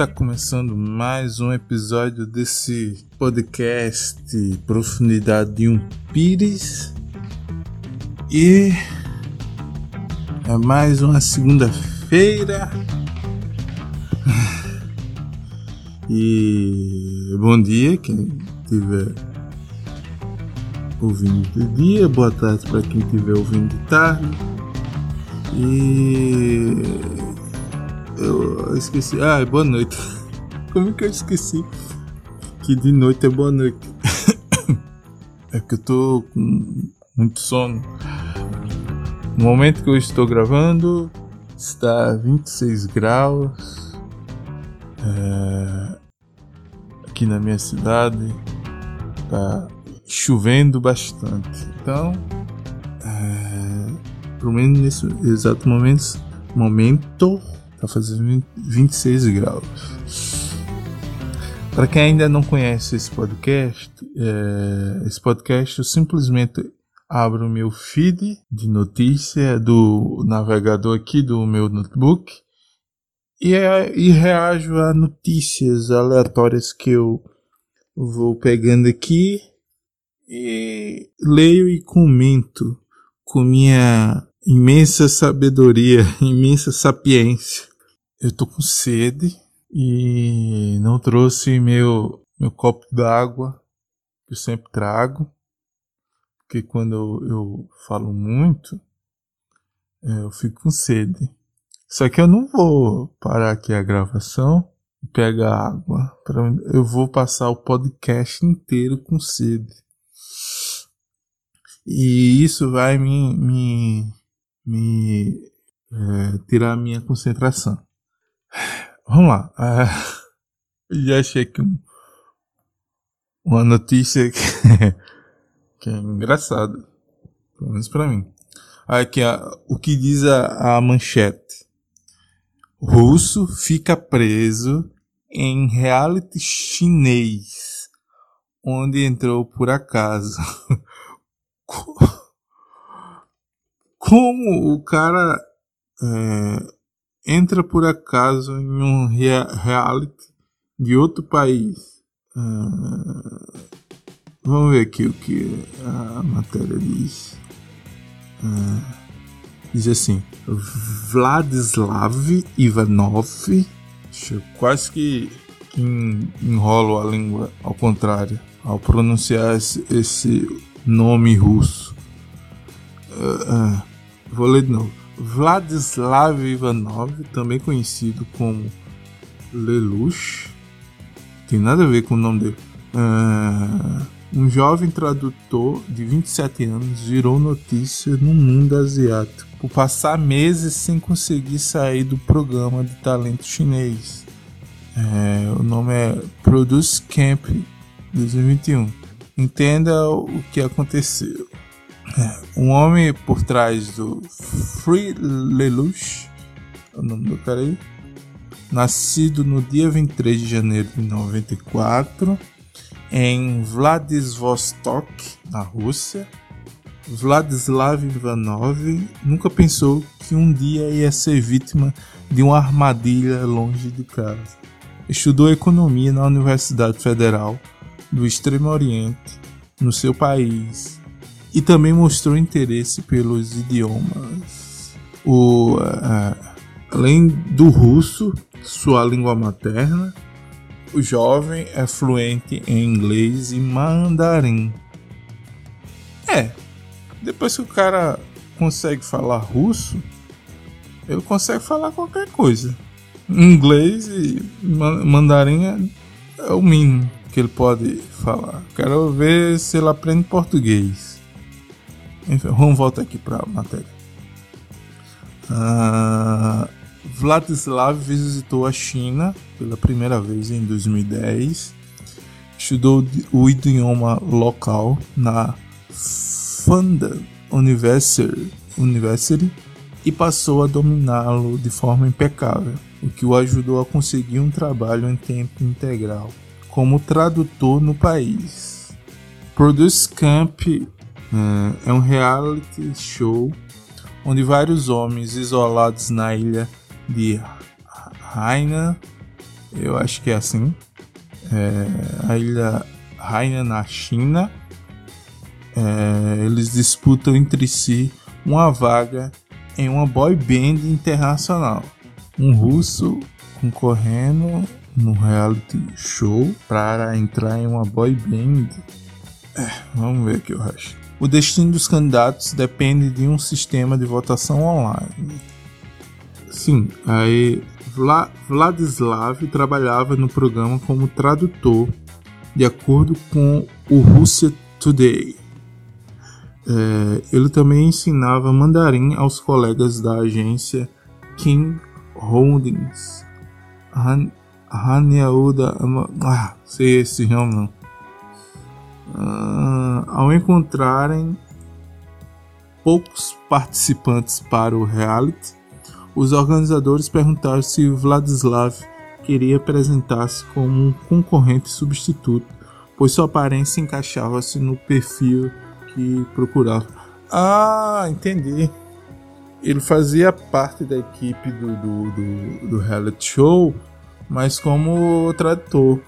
Está começando mais um episódio desse podcast Profundidade de um Pires. E é mais uma segunda-feira. E bom dia, quem estiver ouvindo de dia, boa tarde para quem estiver ouvindo de tarde. E eu esqueci. Ah, é boa noite. Como que eu esqueci que de noite é boa noite? é que eu tô com muito sono. No momento que eu estou gravando, está 26 graus. É, aqui na minha cidade tá chovendo bastante. Então, é, pelo menos nesse exato momento, momento tá fazendo 26 graus. Para quem ainda não conhece esse podcast, é, esse podcast eu simplesmente abro o meu feed de notícia do navegador aqui do meu notebook e, é, e reajo a notícias aleatórias que eu vou pegando aqui e leio e comento com minha imensa sabedoria, imensa sapiência. Eu tô com sede e não trouxe meu, meu copo d'água que eu sempre trago, porque quando eu, eu falo muito, é, eu fico com sede. Só que eu não vou parar aqui a gravação e pegar água. Eu vou passar o podcast inteiro com sede. E isso vai me, me, me é, tirar a minha concentração. Vamos lá. É, já achei aqui um, uma notícia que, que é engraçada. Pelo menos pra mim. Aqui, o que diz a, a manchete. Russo fica preso em reality chinês, onde entrou por acaso. Como o cara é, entra por acaso em um reality de outro país? Uh, vamos ver aqui o que a matéria diz. Uh, diz assim: Vladislav Ivanov, quase que enrolo a língua ao contrário ao pronunciar esse, esse nome russo. Uh, vou ler de novo. Vladislav Ivanov, também conhecido como Lelouch, tem nada a ver com o nome dele. Uh, um jovem tradutor de 27 anos virou notícia no mundo asiático por passar meses sem conseguir sair do programa de talento chinês. É, o nome é Produce Camp 2021. Entenda o que aconteceu. É, um homem por trás do Free Lelouch, é o nome do cara aí, nascido no dia 23 de janeiro de 94 em Vladivostok, na Rússia, Vladislav Ivanov nunca pensou que um dia ia ser vítima de uma armadilha longe de casa. Estudou economia na Universidade Federal do Extremo Oriente, no seu país, e também mostrou interesse pelos idiomas. O, uh, além do russo, sua língua materna, o jovem é fluente em inglês e mandarim. É, depois que o cara consegue falar russo, ele consegue falar qualquer coisa. Inglês e mandarim é, é o mínimo que ele pode falar. Quero ver se ele aprende português. Enfim, vamos voltar aqui para a matéria. Uh, Vladislav visitou a China pela primeira vez em 2010. Estudou o idioma local na Fanda University, University e passou a dominá-lo de forma impecável, o que o ajudou a conseguir um trabalho em tempo integral como tradutor no país. Produce Camp é um reality show onde vários homens isolados na ilha de Hainan Eu acho que é assim. É, a ilha Hainan na China. É, eles disputam entre si uma vaga em uma boy band internacional. Um russo concorrendo no reality show para entrar em uma boy band. É, vamos ver aqui o resto. O destino dos candidatos depende de um sistema de votação online. Sim, aí Vla Vladislav trabalhava no programa como tradutor, de acordo com o Russia Today. É, ele também ensinava mandarim aos colegas da agência King Holdings. Han. Ah, sei esse nome não. Ah, ao encontrarem poucos participantes para o reality, os organizadores perguntaram se Vladislav queria apresentar-se como um concorrente substituto, pois sua aparência encaixava-se no perfil que procurava. Ah, entendi. Ele fazia parte da equipe do, do, do, do reality show, mas como tradutor.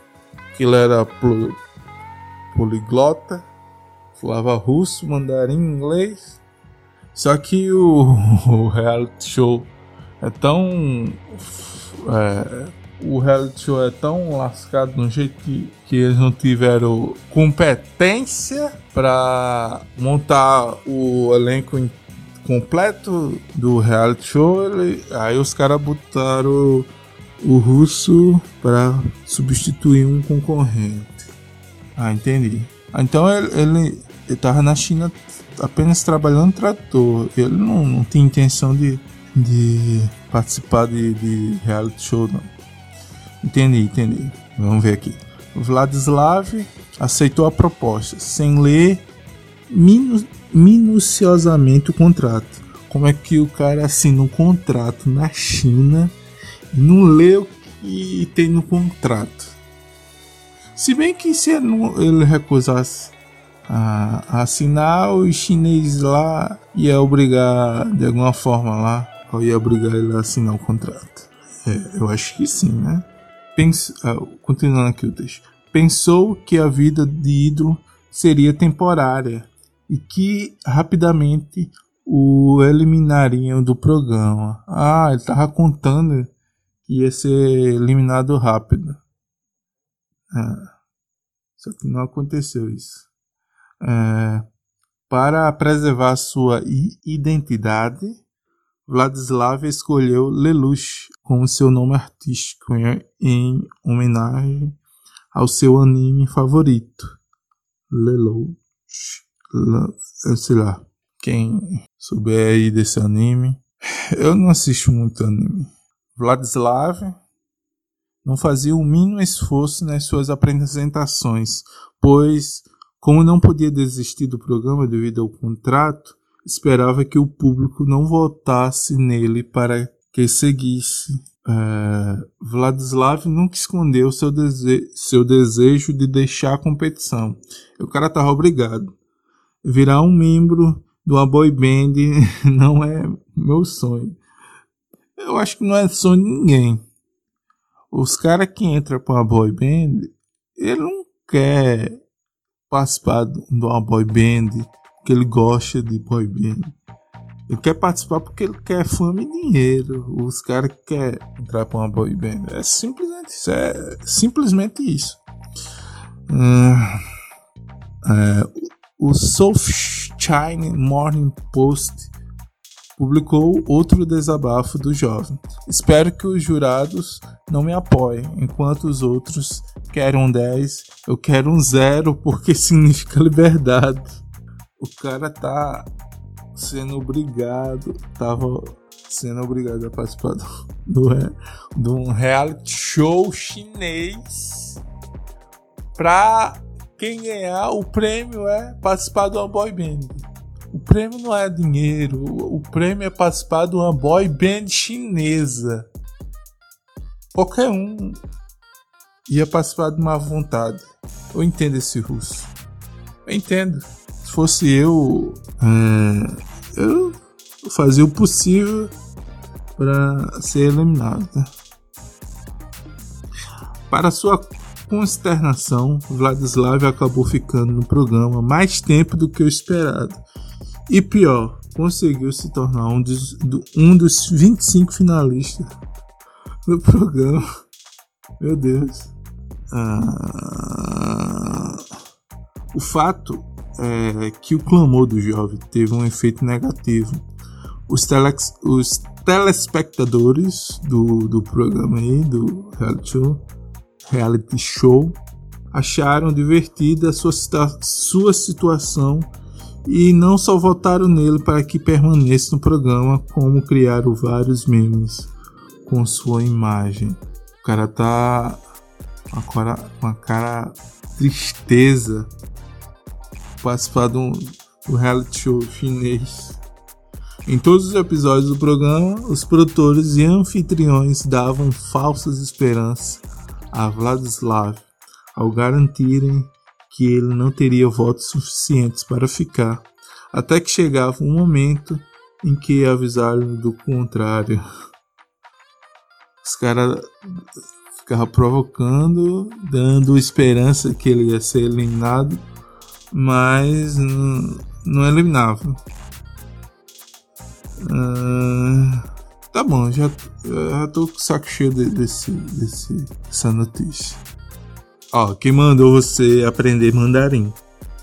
Que ele era poliglota, falava russo, mandarim, inglês. Só que o, o reality show é tão. É, o reality show é tão lascado no jeito que, que eles não tiveram competência para montar o elenco completo do reality show. Ele, aí os caras botaram o russo para substituir um concorrente. Ah, entendi. Então ele, ele, ele tava na China apenas trabalhando trator. Ele não, não tinha intenção de, de participar de, de reality show, não. Entendi, entendi. Vamos ver aqui. Vladislav aceitou a proposta, sem ler minu minuciosamente o contrato. Como é que o cara assina um contrato na China e não lê o que tem no contrato? Se bem que se ele recusasse a, assinar, os chineses lá ia obrigar, de alguma forma lá, ou ia obrigar ele a assinar o contrato. É, eu acho que sim, né? Pense, uh, continuando aqui o texto. Pensou que a vida de ídolo seria temporária e que rapidamente o eliminariam do programa. Ah, ele estava contando que ia ser eliminado rápido. Ah, só que não aconteceu isso. É, para preservar sua identidade, Vladislav escolheu Lelouch como seu nome artístico em homenagem ao seu anime favorito, Lelouch. Sei lá, quem souber aí desse anime. Eu não assisto muito anime. Vladislav não fazia o mínimo esforço nas suas apresentações, pois, como não podia desistir do programa devido ao contrato, esperava que o público não votasse nele para que seguisse. É, Vladislav nunca escondeu seu, dese seu desejo de deixar a competição. O cara estava obrigado. Virar um membro de uma boy band não é meu sonho. Eu acho que não é sonho de ninguém. Os caras que entram para uma boy band, ele não quer participar de uma boy band porque ele gosta de boy band. Ele quer participar porque ele quer fama e dinheiro. Os caras que querem entrar para uma boy band. É simplesmente isso. É simplesmente isso. Uh, uh, o South Morning Post publicou outro desabafo do jovem. Espero que os jurados não me apoiem, enquanto os outros querem um 10, eu quero um 0 porque significa liberdade o cara tá sendo obrigado, tava sendo obrigado a participar do, do, de um reality show chinês pra quem ganhar o prêmio é participar de uma boy band. O prêmio não é dinheiro, o prêmio é participar de uma boy band chinesa. Qualquer um ia participar de uma vontade. Eu entendo esse russo. Eu entendo fosse eu, é, eu fazia o possível para ser eliminado. Tá? Para sua consternação, Vladislav acabou ficando no programa mais tempo do que o esperado. E pior, conseguiu se tornar um dos, um dos 25 finalistas do programa. Meu Deus. Ah, o fato é que o clamor do jovem teve um efeito negativo. Os, telex, os telespectadores do, do programa aí, do reality show, reality show acharam divertida a sua, sua situação e não só votaram nele para que permaneça no programa, como criaram vários memes com sua imagem. O cara tá com a cara, com a cara tristeza participar de um, do reality show chinês. Em todos os episódios do programa, os produtores e anfitriões davam falsas esperanças a Vladislav ao garantirem que ele não teria votos suficientes para ficar, até que chegava um momento em que avisaram do contrário. Os caras ficavam provocando, dando esperança que ele ia ser eliminado, mas não, não eliminava. Uh, tá bom, já, já tô com o saco cheio de, desse, desse, dessa notícia. Ó, quem mandou você aprender mandarim?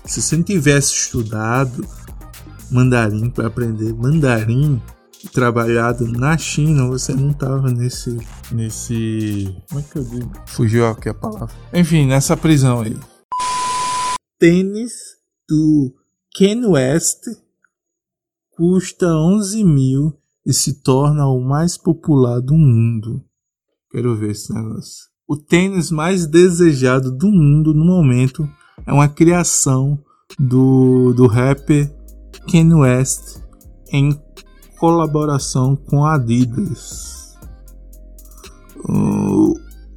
Se você não tivesse estudado mandarim para aprender mandarim e trabalhado na China, você não tava nesse. nesse. Como é que eu digo? Fugiu aqui a palavra. Enfim, nessa prisão aí. Tênis do Ken West custa 11 mil e se torna o mais popular do mundo. Quero ver esse negócio. O tênis mais desejado do mundo no momento é uma criação do, do rapper Kanye West em colaboração com a Adidas. O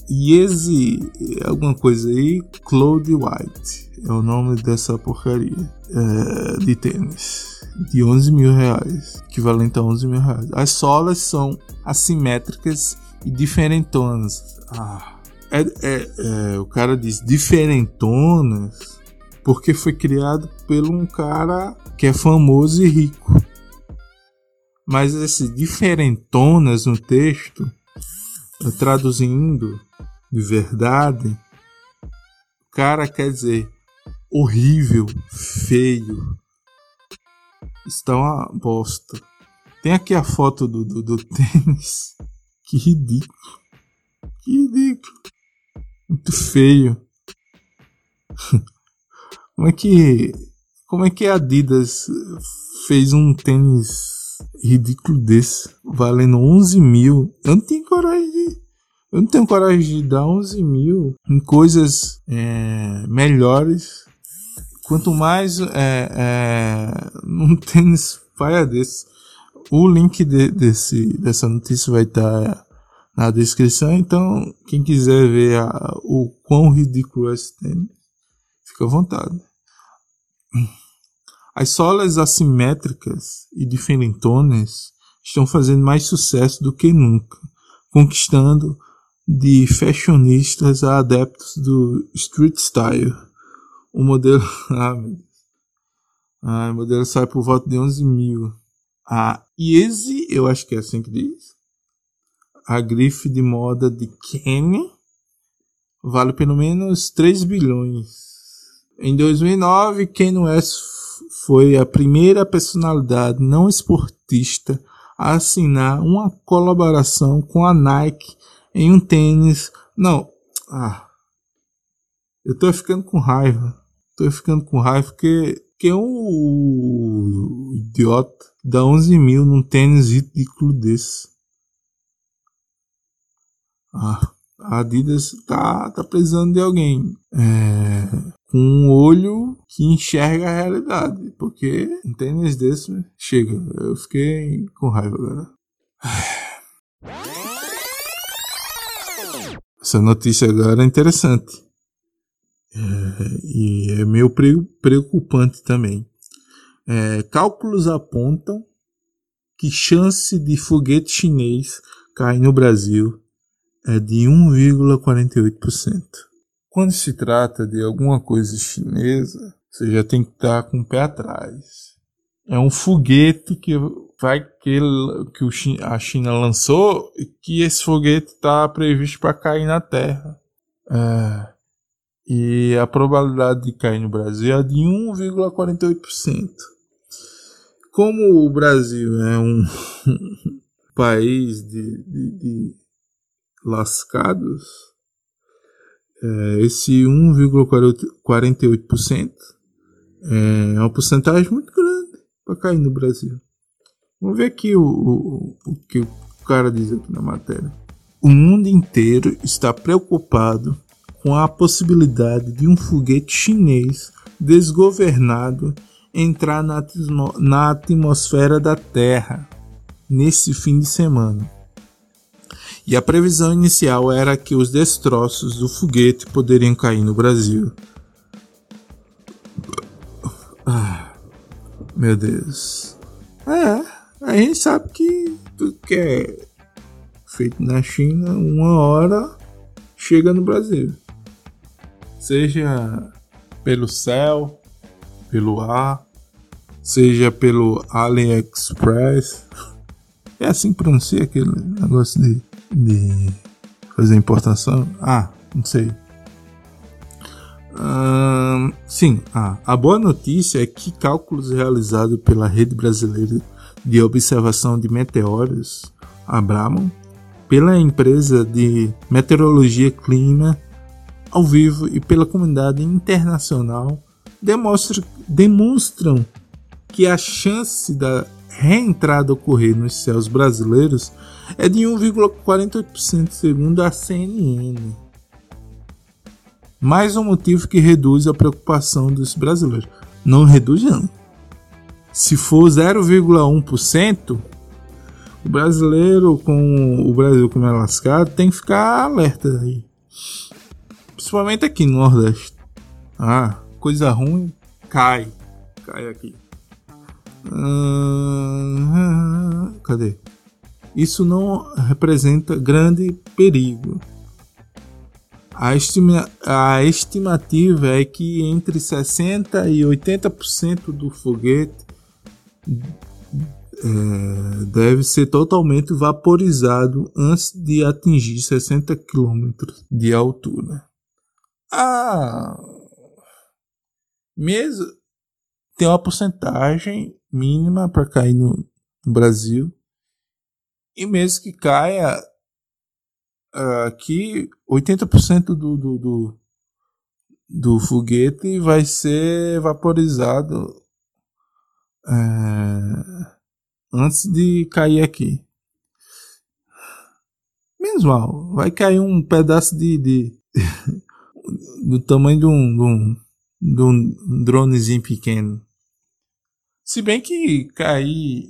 Yeezy, alguma coisa aí, Cloud White é o nome dessa porcaria é, de tênis de 11 mil reais, equivalente a 11 mil reais. As solas são assimétricas e diferentonas. Ah, é, é, é, o cara diz diferentonas porque foi criado por um cara que é famoso e rico. Mas esse diferentonas no texto, traduzindo de verdade, o cara quer dizer horrível, feio, está uma bosta. Tem aqui a foto do, do, do tênis. Que ridículo. Que ridículo. Muito feio. Como é que. Como é que a Adidas fez um tênis ridículo desse? Valendo 11 mil. Eu não tenho coragem de. Eu não tenho coragem de dar 11 mil em coisas é, melhores Quanto mais é, é, um tênis paia desse, o link de, desse, dessa notícia vai estar tá na descrição. Então, quem quiser ver a, o quão ridículo é esse tênis, fica à vontade. As solas assimétricas e diferentonas estão fazendo mais sucesso do que nunca, conquistando de fashionistas a adeptos do street style. O modelo. Ah. Ah, o modelo sai por volta de 11 mil. A Easy, eu acho que é assim que diz. A grife de moda de Kenny vale pelo menos 3 bilhões. Em 2009, Kanye West foi a primeira personalidade não esportista a assinar uma colaboração com a Nike em um tênis. Não, ah, eu tô ficando com raiva tô ficando com raiva porque que é um idiota dá 11 mil num tênis ridículo desse. A Adidas tá, tá precisando de alguém é, com um olho que enxerga a realidade. Porque um tênis desse chega. Eu fiquei com raiva agora. Essa notícia agora é interessante. É, e é meio preocupante também. É, cálculos apontam que chance de foguete chinês cair no Brasil é de 1,48%. Quando se trata de alguma coisa chinesa, você já tem que estar com o pé atrás. É um foguete que vai que, que a China lançou e que esse foguete está previsto para cair na Terra. É, e a probabilidade de cair no Brasil é de 1,48%. Como o Brasil é um país de, de, de lascados, é, esse 1,48% é uma porcentagem muito grande para cair no Brasil. Vamos ver aqui o, o, o que o cara diz aqui na matéria. O mundo inteiro está preocupado com a possibilidade de um foguete chinês desgovernado entrar na, na atmosfera da Terra nesse fim de semana. E a previsão inicial era que os destroços do foguete poderiam cair no Brasil. Ah, meu Deus. É, a gente sabe que tudo que é feito na China, uma hora chega no Brasil seja pelo céu, pelo ar, seja pelo AliExpress. É assim que pronuncia aquele negócio de, de fazer importação? Ah, não sei. Hum, sim, ah, a boa notícia é que cálculos realizados pela Rede Brasileira de Observação de Meteoros, Abramon, pela empresa de meteorologia clima ao vivo e pela comunidade internacional demonstra, demonstram que a chance da reentrada ocorrer nos céus brasileiros é de 1,48% segundo a CNN. Mais um motivo que reduz a preocupação dos brasileiros. Não reduz não. Se for 0,1%, o brasileiro com o Brasil como é lascado tem que ficar alerta aí. Principalmente aqui no Nordeste. Ah, coisa ruim, cai. Cai aqui. Ah, cadê? Isso não representa grande perigo. A, estima, a estimativa é que entre 60% e 80% do foguete é, deve ser totalmente vaporizado antes de atingir 60 km de altura. Ah, mesmo tem uma porcentagem mínima para cair no, no, Brasil e mesmo que caia aqui 80% do, do, do, do foguete vai ser vaporizado é, antes de cair aqui. Menos mal, vai cair um pedaço de, de do tamanho de um, de um, de um dronezinho pequeno. Se bem que cair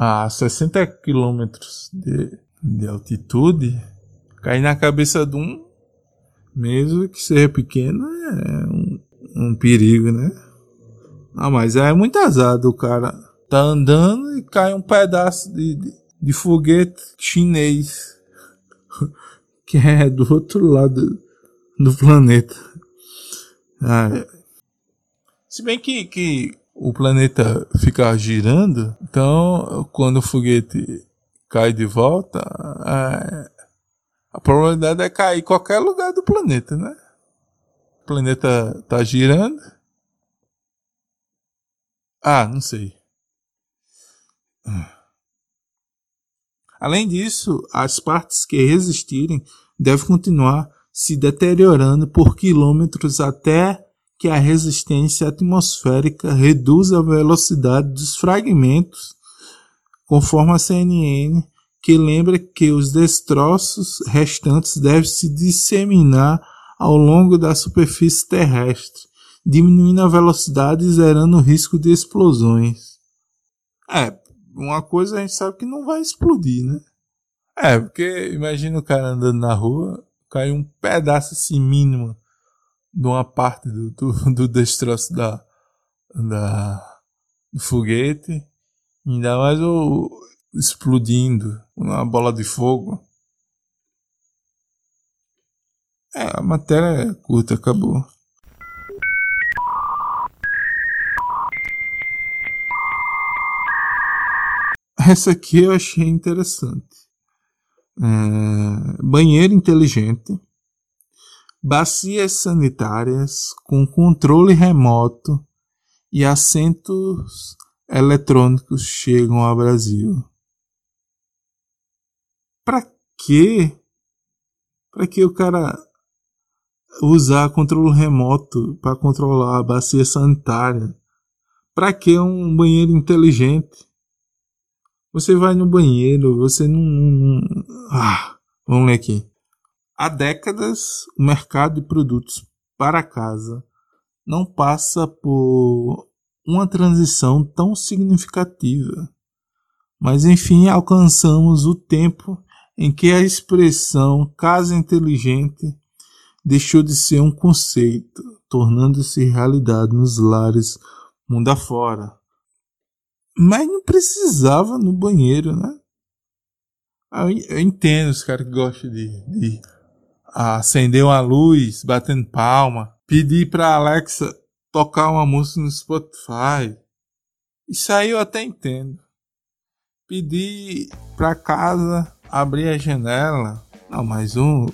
a 60 km de, de altitude, cair na cabeça de um, mesmo que seja pequeno, é um, um perigo, né? Ah, mas é muito azar do cara. Tá andando e cai um pedaço de, de, de foguete chinês. que é do outro lado do planeta. Ah, se bem que, que o planeta fica girando, então quando o foguete cai de volta, é, a probabilidade é cair em qualquer lugar do planeta, né? O planeta tá girando. Ah, não sei. Além disso, as partes que resistirem devem continuar se deteriorando por quilômetros até que a resistência atmosférica reduza a velocidade dos fragmentos, conforme a CNN, que lembra que os destroços restantes devem se disseminar ao longo da superfície terrestre, diminuindo a velocidade e zerando o risco de explosões. É, uma coisa a gente sabe que não vai explodir, né? É, porque imagina o cara andando na rua, caiu um pedaço assim mínimo de uma parte do, do, do destroço da, da, do foguete. Ainda mais o explodindo uma bola de fogo. É, a matéria é curta, acabou. Essa aqui eu achei interessante. É, banheiro inteligente, bacias sanitárias com controle remoto e assentos eletrônicos chegam ao Brasil. Para quê? Para que o cara usar controle remoto para controlar a bacia sanitária? Para que um banheiro inteligente? Você vai no banheiro, você não. Ah, vamos ler aqui. Há décadas, o mercado de produtos para casa não passa por uma transição tão significativa. Mas enfim, alcançamos o tempo em que a expressão casa inteligente deixou de ser um conceito, tornando-se realidade nos lares mundo afora. Mas não precisava no banheiro, né? Eu entendo os caras que gostam de, de acender uma luz, batendo palma, pedir pra Alexa tocar uma música no Spotify. Isso aí eu até entendo. Pedir pra casa abrir a janela. Não, mas um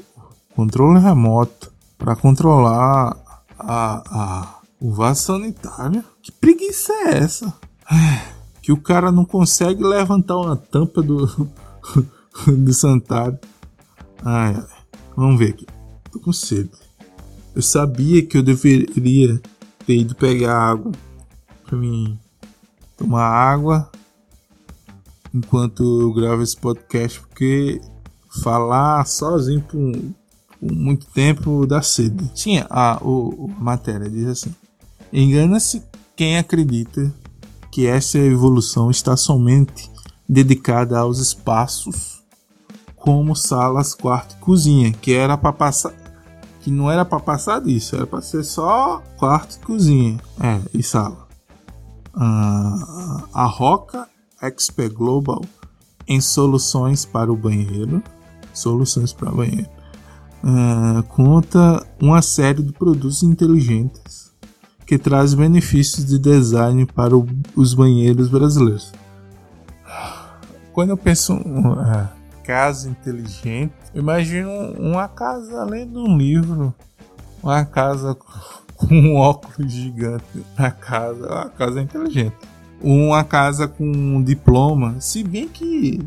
controle remoto para controlar a, a, o vaso sanitário. Que preguiça é essa? que o cara não consegue levantar uma tampa do, do sanitário. Ai, ai. Vamos ver aqui. Tô com sede. Eu sabia que eu deveria ter ido pegar água pra mim tomar água enquanto eu gravo esse podcast, porque falar sozinho por, por muito tempo dá sede. Tinha a, o, a matéria diz assim: engana-se quem acredita que essa evolução está somente dedicada aos espaços como salas, quarto e cozinha, que era para passar que não era para passar disso, era para ser só quarto e cozinha, é, e sala. Ah, a Roca XP Global em soluções para o banheiro, soluções para o banheiro, uh, conta uma série de produtos inteligentes que traz benefícios de design para o, os banheiros brasileiros. Quando eu penso uh, casa inteligente, eu imagino uma casa de um livro, uma casa com um óculos gigante na casa, uma casa inteligente. Uma casa com um diploma, se bem que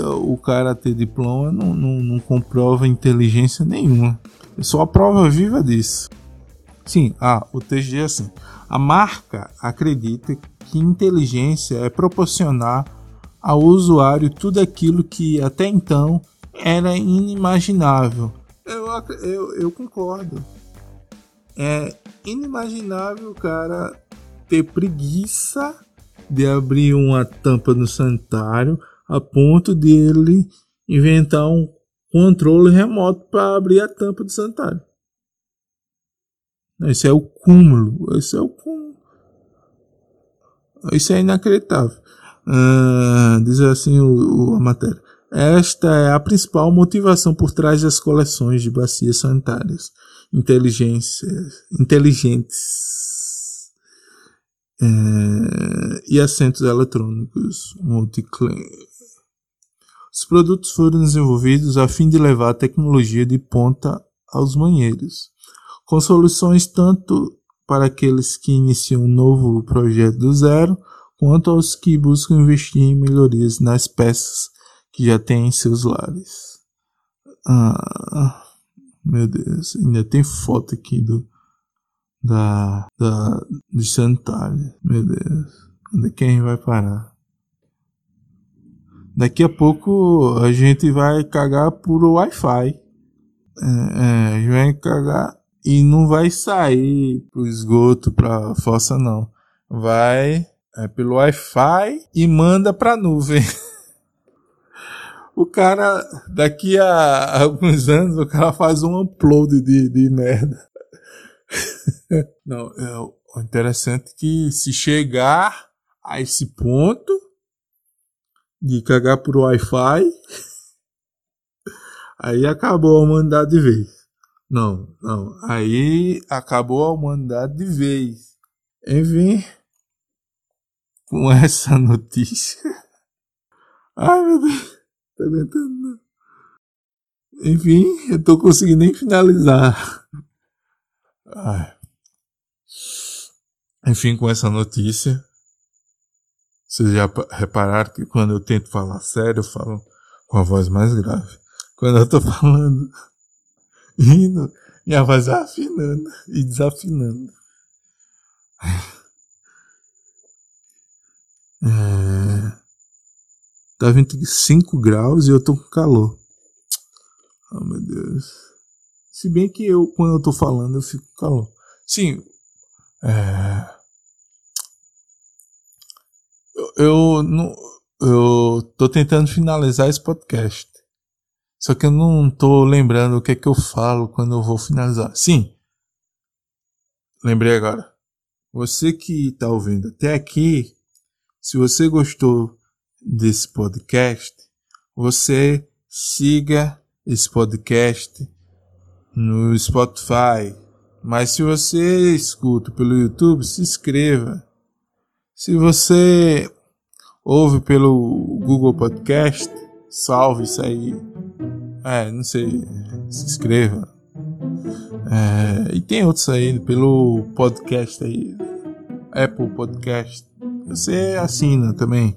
o cara ter diploma não, não, não comprova inteligência nenhuma. É só a prova viva disso. Sim, ah, o texto diz assim: a marca acredita que inteligência é proporcionar ao usuário tudo aquilo que até então era inimaginável. Eu, eu, eu concordo. É inimaginável o cara ter preguiça de abrir uma tampa no sanitário a ponto de ele inventar um controle remoto para abrir a tampa do sanitário. Esse é o cúmulo. Esse é o cúmulo. Isso é inacreditável. Uh, diz assim o, o, a matéria. Esta é a principal motivação por trás das coleções de bacias sanitárias inteligências, inteligentes é, e assentos eletrônicos multiclient. Os produtos foram desenvolvidos a fim de levar a tecnologia de ponta aos banheiros com soluções tanto para aqueles que iniciam um novo projeto do zero, quanto aos que buscam investir em melhorias nas peças que já têm em seus lares. Ah, meu Deus, ainda tem foto aqui do da, da do sanitário. Meu Deus, onde é quem vai parar? Daqui a pouco a gente vai cagar por Wi-Fi. É, é, vai cagar e não vai sair pro esgoto, pra fossa, não. Vai é, pelo Wi-Fi e manda pra nuvem. o cara, daqui a alguns anos, o cara faz um upload de, de merda. não, é o interessante é que se chegar a esse ponto de cagar por Wi-Fi, aí acabou a humanidade de vez. Não, não. Aí acabou a humanidade de vez. Enfim, com essa notícia. Ai meu Deus, tô aguentando não. Enfim, eu tô conseguindo nem finalizar. Ai. Enfim, com essa notícia, vocês já repararam que quando eu tento falar sério, eu falo com a voz mais grave. Quando eu tô falando rindo, minha voz vai afinando e desafinando. É, tá 25 graus e eu tô com calor. Oh meu Deus. Se bem que eu, quando eu tô falando, eu fico com calor. Sim, é, eu, eu, não, eu tô tentando finalizar esse podcast. Só que eu não tô lembrando o que é que eu falo quando eu vou finalizar. Sim. Lembrei agora. Você que está ouvindo até aqui, se você gostou desse podcast, você siga esse podcast no Spotify. Mas se você escuta pelo YouTube, se inscreva. Se você ouve pelo Google Podcast, salve isso aí é, não sei. Se inscreva. É, e tem outros aí pelo podcast aí. Apple Podcast. Você assina também.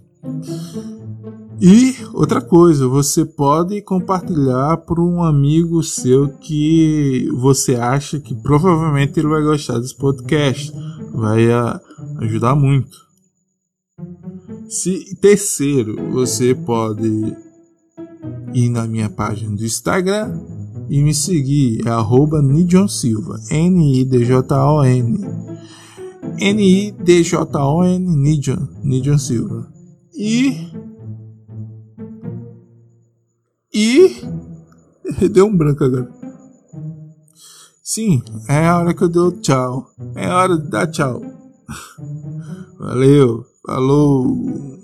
E outra coisa, você pode compartilhar para um amigo seu que você acha que provavelmente ele vai gostar desse podcast. Vai ajudar muito. Se terceiro, você pode ir na minha página do Instagram e me seguir, é arroba Silva, N-I-D-J-O-N. N-I-D-J-O-N, Nidion, Nidion Silva. E. E. Deu um branco agora. Sim, é a hora que eu dou tchau. É a hora de dar tchau. Valeu, falou.